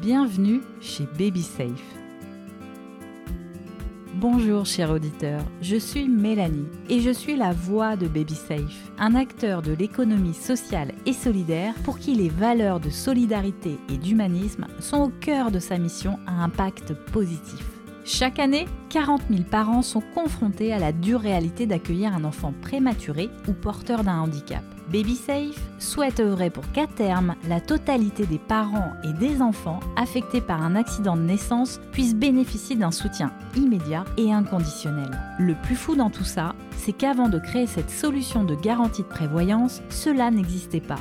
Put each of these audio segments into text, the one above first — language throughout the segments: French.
Bienvenue chez Baby Safe. Bonjour chers auditeurs, je suis Mélanie et je suis la voix de Baby Safe, un acteur de l'économie sociale et solidaire pour qui les valeurs de solidarité et d'humanisme sont au cœur de sa mission à impact positif. Chaque année, 40 000 parents sont confrontés à la dure réalité d'accueillir un enfant prématuré ou porteur d'un handicap. BabySafe souhaite œuvrer pour qu'à terme, la totalité des parents et des enfants affectés par un accident de naissance puissent bénéficier d'un soutien immédiat et inconditionnel. Le plus fou dans tout ça, c'est qu'avant de créer cette solution de garantie de prévoyance, cela n'existait pas.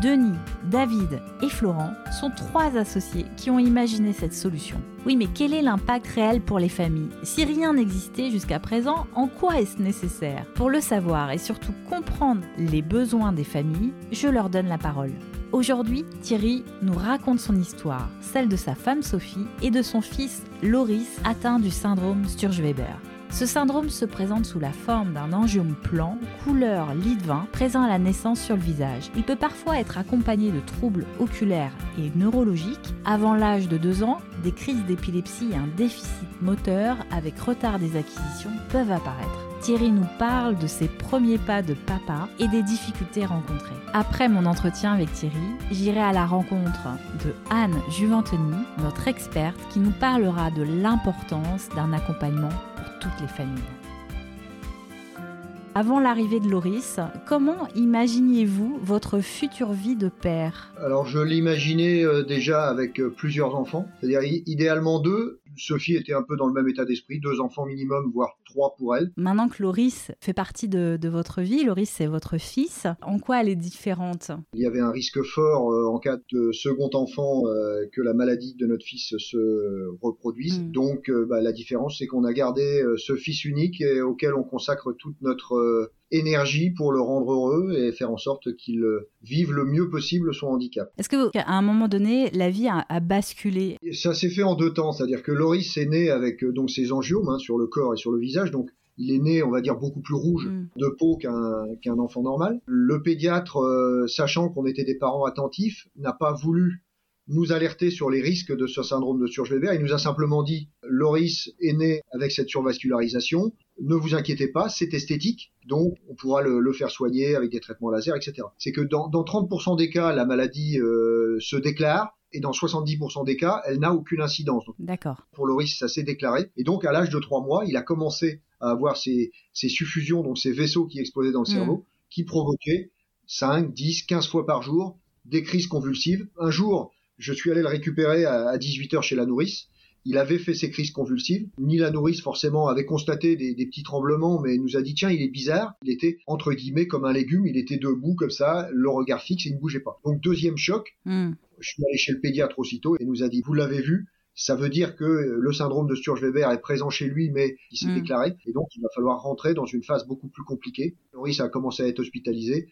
Denis, David et Florent sont trois associés qui ont imaginé cette solution. Oui, mais quel est l'impact réel pour les familles Si rien n'existait jusqu'à présent, en quoi est-ce nécessaire? Pour le savoir et surtout comprendre les besoins des familles, je leur donne la parole. Aujourd'hui, Thierry nous raconte son histoire, celle de sa femme Sophie et de son fils Loris atteint du syndrome Sturge-Weber. Ce syndrome se présente sous la forme d'un angiome plan, couleur lit de vin, présent à la naissance sur le visage. Il peut parfois être accompagné de troubles oculaires et neurologiques. Avant l'âge de 2 ans, des crises d'épilepsie et un déficit moteur avec retard des acquisitions peuvent apparaître. Thierry nous parle de ses premiers pas de papa et des difficultés rencontrées. Après mon entretien avec Thierry, j'irai à la rencontre de Anne Juventeny, notre experte, qui nous parlera de l'importance d'un accompagnement les familles. Avant l'arrivée de Loris, comment imaginiez-vous votre future vie de père? Alors je l'imaginais euh, déjà avec euh, plusieurs enfants, c'est-à-dire idéalement deux, Sophie était un peu dans le même état d'esprit, deux enfants minimum, voire trois pour elle. Maintenant que Loris fait partie de, votre vie, Loris c'est votre fils, en quoi elle est différente? Il y avait un risque fort euh, en cas de second enfant euh, que la maladie de notre fils se reproduise. Hmm. Donc euh, bah, la différence c'est qu'on a gardé ce fils unique et auquel on consacre toute notre énergie pour le rendre heureux et faire en sorte qu'il vive le mieux possible son handicap. Est-ce que à un moment donné, la vie a, basculé? Ça s'est fait en deux temps, c'est-à-dire que Loris est né avec donc ses angiomes hein, sur le corps et sur le visage, donc il est né, on va dire, beaucoup plus rouge mm. de peau qu'un enfant normal. Le pédiatre, euh, sachant qu'on était des parents attentifs, n'a pas voulu nous alerter sur les risques de ce syndrome de Sturge-Weber. Il nous a simplement dit, Loris est né avec cette survascularisation, ne vous inquiétez pas, c'est esthétique, donc on pourra le, faire soigner avec des traitements laser, etc. C'est que dans, 30% des cas, la maladie euh, se déclare, et dans 70% des cas, elle n'a aucune incidence. D'accord. Pour Loris, ça s'est déclaré. Et donc, à l'âge de 3 mois, il a commencé à avoir ces, suffusions, donc ces vaisseaux qui explosaient dans le hmm. cerveau, qui provoquaient 5, 10, 15 fois par jour des crises convulsives. Un jour, je suis allé le récupérer à, 18h chez la nourrice. Il avait fait ses crises convulsives. Ni la nourrice forcément avait constaté des, petits tremblements, mais nous a dit tiens, il est bizarre. Il était entre guillemets comme un légume. Il était debout comme ça, le regard fixe, et il ne bougeait pas. Donc deuxième choc. Hmm. Je suis allé chez le pédiatre aussitôt et nous a dit vous l'avez vu. Ça veut dire que le syndrome de Sturge-Weber est présent chez lui, mais il s'est hmm. déclaré. Et donc, il va falloir rentrer dans une phase beaucoup plus compliquée. Maurice a commencé à être hospitalisé.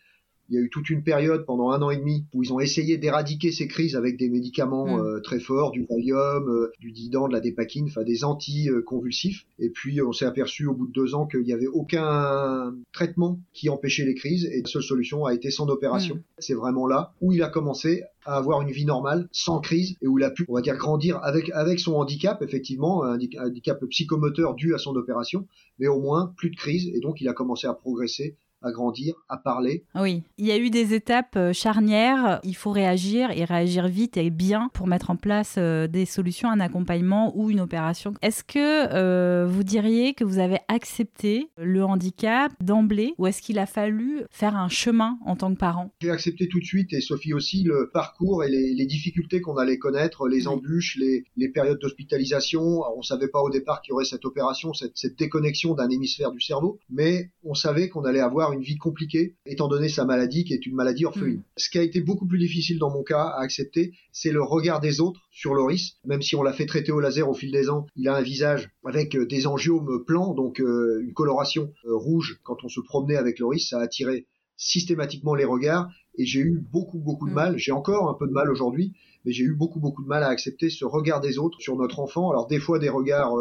Il y a eu toute une période pendant un an et demi où ils ont essayé d'éradiquer ces crises avec des médicaments mm. euh, très forts, du Valium, euh, du Didan, de la Dépakine, enfin des anticonvulsifs. Et puis on s'est aperçu au bout de deux ans qu'il n'y avait aucun traitement qui empêchait les crises et la seule solution a été son opération. Mm. C'est vraiment là où il a commencé à avoir une vie normale, sans crise, et où il a pu, on va dire, grandir avec, avec son handicap, effectivement, un handicap psychomoteur dû à son opération, mais au moins plus de crise, et donc il a commencé à progresser à grandir, à parler. Oui, il y a eu des étapes euh, charnières. Il faut réagir et réagir vite et bien pour mettre en place euh, des solutions, un accompagnement ou une opération. Est-ce que euh, vous diriez que vous avez accepté le handicap d'emblée ou est-ce qu'il a fallu faire un chemin en tant que parent? J'ai accepté tout de suite et Sophie aussi le parcours et les, difficultés qu'on allait connaître, les embûches, les, périodes d'hospitalisation. On ne savait pas au départ qu'il y aurait cette opération, cette, cette déconnexion d'un hémisphère du cerveau, mais on savait qu'on allait avoir une vie compliquée, étant donné sa maladie qui est une maladie orpheline. Mm. Ce qui a été beaucoup plus difficile dans mon cas à accepter, c'est le regard des autres sur Loris. Même si on l'a fait traiter au laser au fil des ans, il a un visage avec euh, des angiomes plans, donc euh, une coloration euh, rouge. Quand on se promenait avec Loris, ça a attiré systématiquement les regards et j'ai eu beaucoup beaucoup de mm. mal. J'ai encore un peu de mal aujourd'hui, mais j'ai eu beaucoup beaucoup de mal à accepter ce regard des autres sur notre enfant. Alors des fois des regards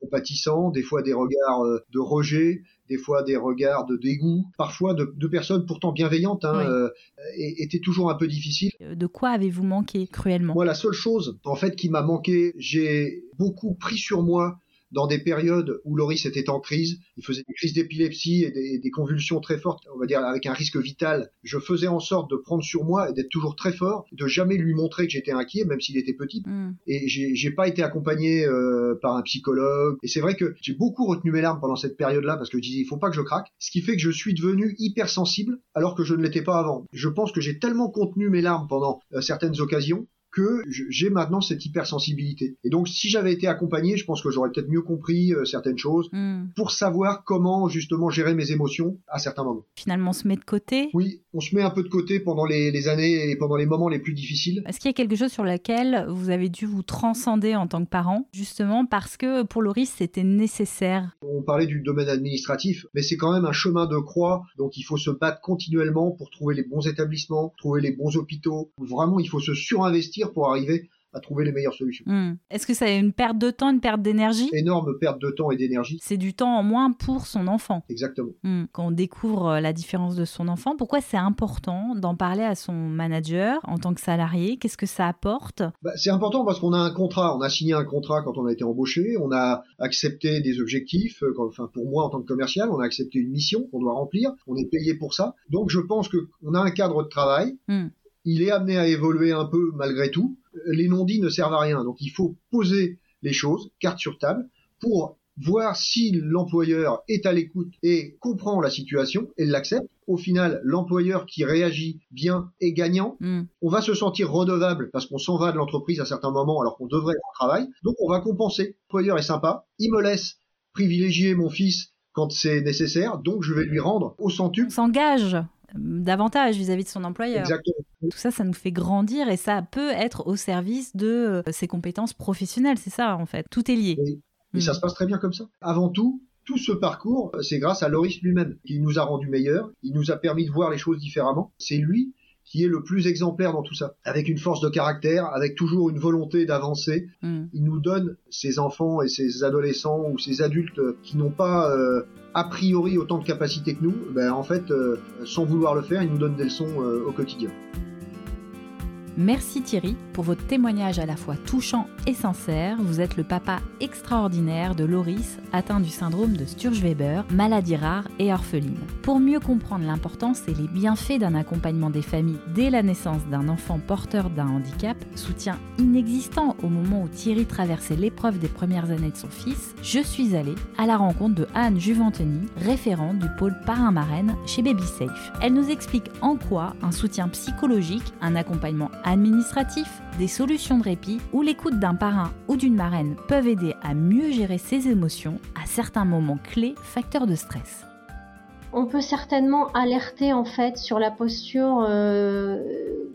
compatissants, des fois des regards euh, de rejet, des fois des regards de dégoût, parfois de, personnes pourtant bienveillantes, hein, euh, étaient toujours un peu difficiles. De quoi avez-vous manqué cruellement? Moi, la seule chose, en fait, qui m'a manqué, j'ai beaucoup pris sur moi dans des périodes où Loris était en crise, il faisait des crises d'épilepsie et des, convulsions très fortes, on va dire avec un risque vital. Je faisais en sorte de prendre sur moi et d'être toujours très fort, de jamais lui montrer que j'étais inquiet, même s'il était petit. Mm. Et j'ai pas été accompagné euh, par un psychologue. Et c'est vrai que j'ai beaucoup retenu mes larmes pendant cette période-là parce que je disais il faut pas que je craque. Ce qui fait que je suis devenu hypersensible alors que je ne l'étais pas avant. Je pense que j'ai tellement contenu mes larmes pendant euh, certaines occasions que j'ai maintenant cette hypersensibilité. Et donc, si j'avais été accompagné, je pense que j'aurais peut-être mieux compris euh, certaines choses hmm. pour savoir comment justement gérer mes émotions à certains moments. Finalement, on se met de côté Oui, on se met un peu de côté pendant les, années et pendant les moments les plus difficiles. Est-ce qu'il y a quelque chose sur lequel vous avez dû vous transcender en tant que parent, justement parce que pour Loris, c'était nécessaire On parlait du domaine administratif, mais c'est quand même un chemin de croix, donc il faut se battre continuellement pour trouver les bons établissements, trouver les bons hôpitaux. Vraiment, il faut se surinvestir pour arriver à trouver les meilleures solutions. Hmm. Est-ce que c'est une perte de temps, une perte d'énergie? Énorme perte de temps et d'énergie. C'est du temps en moins pour son enfant. Exactement. Hmm. Quand on découvre euh, la différence de son enfant, pourquoi c'est important d'en parler à son manager en tant que salarié? Qu'est-ce que ça apporte? Bah, C'est important parce qu'on a un contrat, on a signé un contrat quand on a été embauché, on a accepté des objectifs, euh, enfin pour moi en tant que commercial, on a accepté une mission qu'on doit remplir, on est payé pour ça. Donc je pense qu'on a un cadre de travail. Hmm il est amené à évoluer un peu malgré tout. Les non-dits ne servent à rien. Donc il faut poser les choses, carte sur table, pour voir si l'employeur est à l'écoute et comprend la situation et l'accepte. Au final, l'employeur qui réagit bien est gagnant. Hmm. On va se sentir redevable parce qu'on s'en va de l'entreprise à certains moments alors qu'on devrait être au travail. Donc on va compenser. L'employeur est sympa, il me laisse privilégier mon fils quand c'est nécessaire, donc je vais lui rendre au centuple. On s'engage davantage vis-à-vis de son employeur. Exactement. Tout ça, ça nous fait grandir et ça peut être au service de euh, ses compétences professionnelles, c'est ça en fait. Tout est lié. Et ça mm. se passe très bien comme ça. Avant tout, tout ce parcours, c'est grâce à Loris lui-même. qui nous a rendu meilleurs, il nous a permis de voir les choses différemment. C'est lui qui est le plus exemplaire dans tout ça, avec une force de caractère, avec toujours une volonté d'avancer. Mm. Il nous donne ces enfants et ces adolescents ou ces adultes qui n'ont pas euh, a priori autant de capacités que nous, ben, en fait, euh, sans vouloir le faire, il nous donne des leçons euh, au quotidien. Merci Thierry pour votre témoignage à la fois touchant et sincère. Vous êtes le papa extraordinaire de Loris, atteint du syndrome de Sturge-Weber, maladie rare et orpheline. Pour mieux comprendre l'importance et les bienfaits d'un accompagnement des familles dès la naissance d'un enfant porteur d'un handicap, soutien inexistant au moment où Thierry traversait l'épreuve des premières années de son fils, je suis allée à la rencontre de Anne Juventeny, référente du pôle parrain-marraine chez Baby Safe. Elle nous explique en quoi un soutien psychologique, un accompagnement administratif, des solutions de répit ou l'écoute d'un parrain ou d'une marraine peuvent aider à mieux gérer ses émotions à certains moments clés facteurs de stress. On peut certainement alerter en fait sur la posture euh,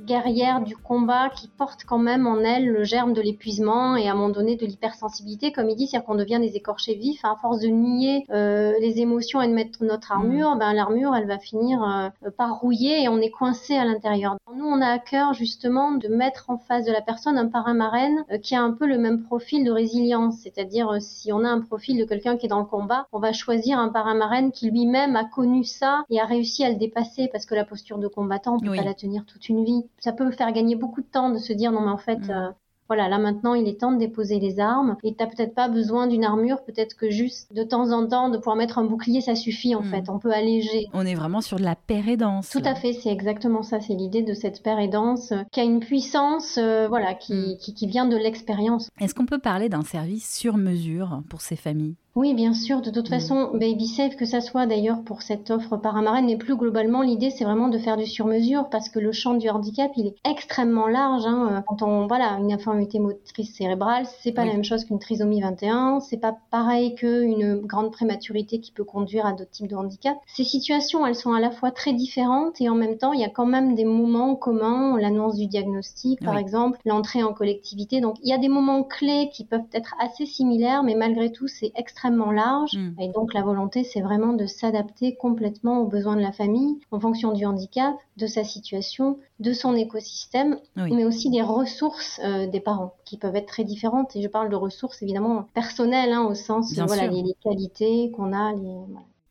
guerrière du combat qui porte quand même en elle le germe de l'épuisement et à un moment donné de l'hypersensibilité, comme il dit, c'est-à-dire qu'on devient des écorchés vifs. À force de nier euh, les émotions et de mettre notre armure, mm. ben, l'armure, elle va finir euh, par rouiller et on est coincé à l'intérieur. Nous, on a à cœur justement de mettre en face de la personne un parrain marraine euh, qui a un peu le même profil de résilience, c'est-à-dire si on a un profil de quelqu'un qui est dans le combat, on va choisir un parrain marraine qui lui-même a connu ça et a réussi à le dépasser parce que la posture de combattant, on peut pas la tenir toute une vie ça peut faire gagner beaucoup de temps de se dire non mais en fait mm. euh, voilà, là maintenant il est temps de déposer les armes et t'as peut-être pas besoin d'une armure, peut-être que juste de temps en temps de pouvoir mettre un bouclier ça suffit en mm. fait, on peut alléger. On est vraiment sur de la paire et danse. Tout à fait, c'est exactement ça, c'est l'idée de cette paire et danse euh, qui a une puissance euh, voilà qui, mm. qui, qui vient de l'expérience. Est-ce qu'on peut parler d'un service sur mesure pour ces familles? Oui, bien sûr. De toute mm. façon, Baby Safe, que ça soit d'ailleurs pour cette offre paramarine, mais plus globalement, l'idée c'est vraiment de faire du sur-mesure parce que le champ du handicap, il est extrêmement large. Hein. Quand on, voilà, une infirmité motrice cérébrale, c'est pas la même chose qu'une trisomie 21, c'est pas pareil qu'une grande prématurité qui peut conduire à d'autres types de handicap. Ces situations, elles sont à la fois très différentes et en même temps, il y a quand même des moments communs, l'annonce du diagnostic, par exemple, l'entrée en collectivité. Donc, il y a des moments clés qui peuvent être assez similaires, mais malgré tout, c'est extrêmement extrêmement large. Mm. Et donc la volonté, c'est vraiment de s'adapter complètement aux besoins de la famille en fonction du handicap, de sa situation, de son écosystème, mais aussi des ressources euh, des parents qui peuvent être très différentes. Et je parle de ressources évidemment personnelles, hein, au sens voilà, les, les, qualités qu'on a. Les,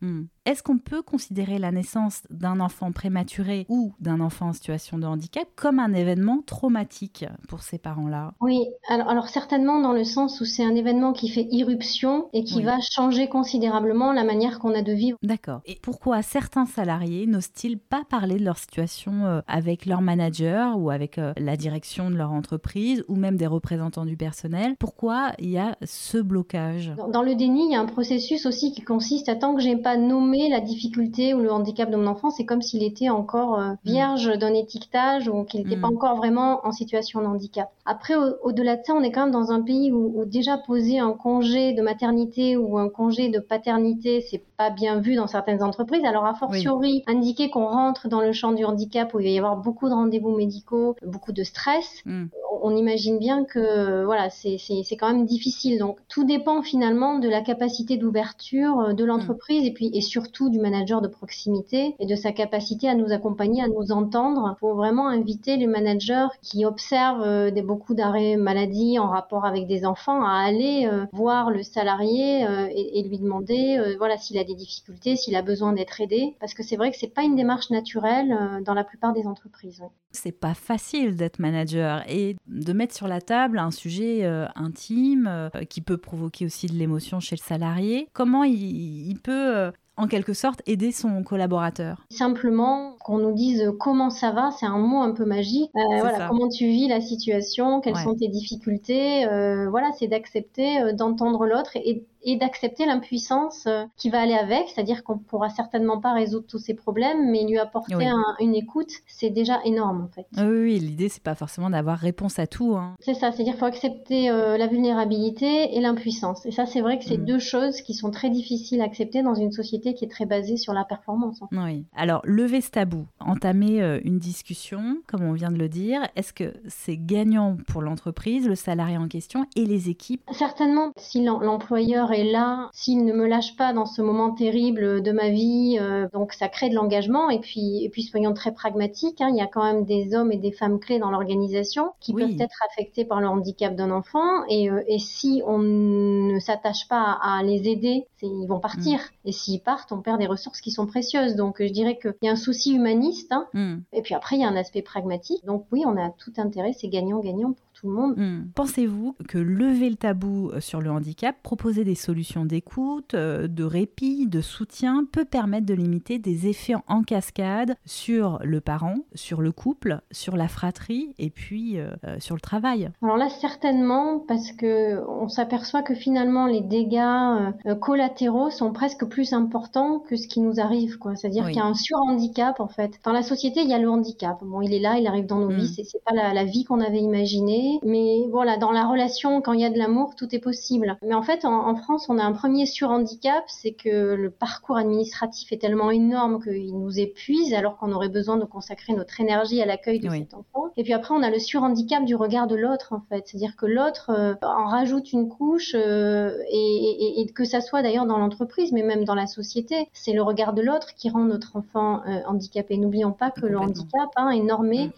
Hmm. Est-ce qu'on peut considérer la naissance d'un enfant prématuré ou d'un enfant en situation de handicap comme un événement traumatique pour ces parents-là? Oui, alors, certainement dans le sens où c'est un événement qui fait irruption et qui va changer considérablement la manière qu'on a de vivre. D'accord. Et pourquoi certains salariés n'osent-ils pas parler de leur situation euh, avec leur manager ou avec euh, la direction de leur entreprise ou même des représentants du personnel? Pourquoi il y a ce blocage? Dans, le déni, il y a un processus aussi qui consiste à tant que j'ai pas nommer la difficulté ou le handicap de mon enfant, c'est comme s'il était encore euh, mm. vierge d'un étiquetage ou qu'il n'était pas mm. encore vraiment en situation de handicap. Après, au-delà de ça, on est quand même dans un pays où, déjà poser un congé de maternité ou un congé de paternité, c'est pas bien vu dans certaines entreprises. Alors, a fortiori, indiquer qu'on rentre dans le champ du handicap où il va y avoir beaucoup de rendez-vous médicaux, beaucoup de stress, mm. on imagine bien que voilà, c'est quand même difficile. Donc, tout dépend finalement de la capacité d'ouverture euh, de l'entreprise et puis et surtout du manager de proximité et de sa capacité à nous accompagner, à nous entendre. pour vraiment inviter les managers qui observent euh, des, beaucoup d'arrêts maladie en rapport avec des enfants à aller euh, voir le salarié euh, et, lui demander voilà s'il a des difficultés, s'il a besoin d'être aidé parce que c'est vrai que c'est pas une démarche naturelle dans la plupart des entreprises. C'est pas facile d'être manager et de mettre sur la table un sujet intime qui peut provoquer aussi de l'émotion chez le salarié. Comment il, il peut en quelque sorte aider son collaborateur? Simplement qu'on nous dise comment ça va, c'est un mot un peu magique. Euh, voilà, comment tu vis la situation, quelles sont tes difficultés. Euh, voilà, c'est d'accepter, euh, d'entendre l'autre et et d'accepter l'impuissance euh, qui va aller avec, c'est-à-dire qu'on pourra certainement pas résoudre tous ces problèmes, mais lui apporter une écoute, c'est déjà énorme en fait. Oui, oui l'idée c'est pas forcément d'avoir réponse à tout. Hein. C'est ça, c'est-à-dire qu'il faut accepter euh, la vulnérabilité et l'impuissance. Et ça, c'est vrai que c'est mm. deux choses qui sont très difficiles à accepter dans une société qui est très basée sur la performance. Oui. Alors, lever ce tabou, entamer euh, une discussion, comme on vient de le dire, est-ce que c'est gagnant pour l'entreprise, le salarié en question et les équipes? Certainement, si l'employeur et là, s'il ne me lâche pas dans ce moment terrible de ma vie, euh, donc ça crée de l'engagement. Et puis, et puis soyons très pragmatiques, hein, il y a quand même des hommes et des femmes clés dans l'organisation qui peuvent être affectés par le handicap d'un enfant. Et, euh, et, si on ne s'attache pas à les aider, ils vont partir. Mm. Et s'ils partent, on perd des ressources qui sont précieuses. Donc je dirais qu'il y a un souci humaniste. Hein. Mm. Et puis après, il y a un aspect pragmatique. Donc oui, on a tout intérêt, c'est gagnant-gagnant monde. Hmm. Pensez-vous que lever le tabou euh, sur le handicap, proposer des solutions d'écoute, euh, de répit, de soutien peut permettre de limiter des effets en cascade sur le parent, sur le couple, sur la fratrie et puis euh, sur le travail? Alors là, certainement, parce que on s'aperçoit que finalement les dégâts collatéraux sont presque plus importants que ce qui nous arrive. C'est-à-dire qu'il y a un surhandicap en fait. Dans la société, il y a le handicap. Bon, il est là, il arrive dans nos hmm. vies. C'est pas la, la vie qu'on avait imaginée mais voilà, dans la relation, quand il y a de l'amour, tout est possible. Mais en fait, en, France, on a un premier surhandicap, c'est que le parcours administratif est tellement énorme qu'il nous épuise, alors qu'on aurait besoin de consacrer notre énergie à l'accueil de cet enfant. Et puis après, on a le surhandicap du regard de l'autre, en fait. C'est-à-dire que l'autre euh, en rajoute une couche, euh, et, que ça soit d'ailleurs dans l'entreprise, mais même dans la société, c'est le regard de l'autre qui rend notre enfant euh, handicapé. N'oublions pas que le handicap hein, est normé. Mm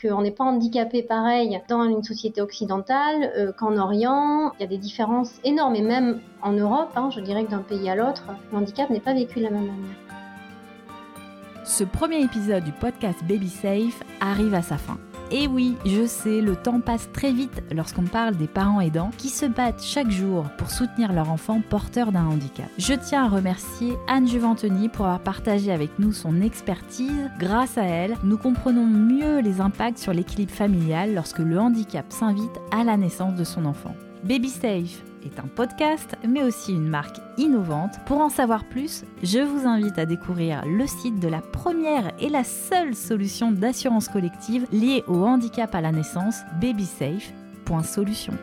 qu'on n'est pas handicapé pareil dans une société occidentale euh, qu'en Orient. Il y a des différences énormes et même en Europe, hein, je dirais que d'un pays à l'autre, le handicap n'est pas vécu de la même manière. Ce premier épisode du podcast Baby Safe arrive à sa fin. Et oui, je sais, le temps passe très vite lorsqu'on parle des parents aidants qui se battent chaque jour pour soutenir leur enfant porteur d'un handicap. Je tiens à remercier Anne Juventoni pour avoir partagé avec nous son expertise. Grâce à elle, nous comprenons mieux les impacts sur l'équilibre familial lorsque le handicap s'invite à la naissance de son enfant. Baby Safe est un podcast, mais aussi une marque innovante. Pour en savoir plus, je vous invite à découvrir le site de la première et la seule solution d'assurance collective liée au handicap à la naissance, babysafe.solution.